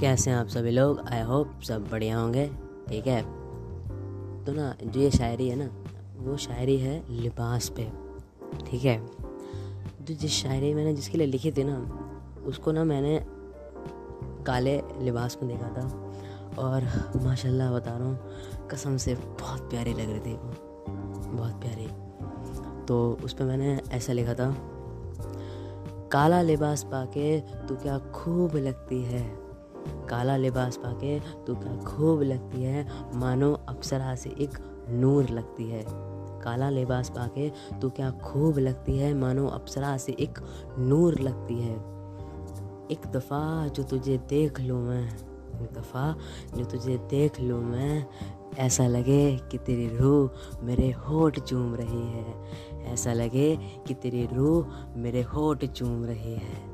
कैसे हैं आप सभी लोग? आई होप सब बढ़िया होंगे, ठीक है? तो ना, जो ये शायरी है ना, वो शायरी है लिबास पे, ठीक है? जो जिस शायरी मैंने जिसके लिए लिखी थी ना, उसको ना मैंने काले लिबास में देखा था। और माशाल्लाह बता रहा हूँ, कसम से बहुत प्यारी लग रही थी वो, बहुत प्यारी। तो उस पर मैंने ऐसा लिखा था, काला लिबास पाके तू क्या खूब लगती है काला लिबास पाके तू क्या खूब लगती है। मानो अप्सरा से एक नूर लगती है। काला लिबास पाके तू क्या खूब लगती है। मानो अप्सरा से एक नूर लगती है। एक दफ़ा जो तुझे देख लूँ मैं, एक दफ़ा जो तुझे देख लूँ मैं, ऐसा लगे कि तेरी रूह मेरे होठ चूम रही है। ऐसा लगे कि तेरी रूह मेरे होठ चूम रही है।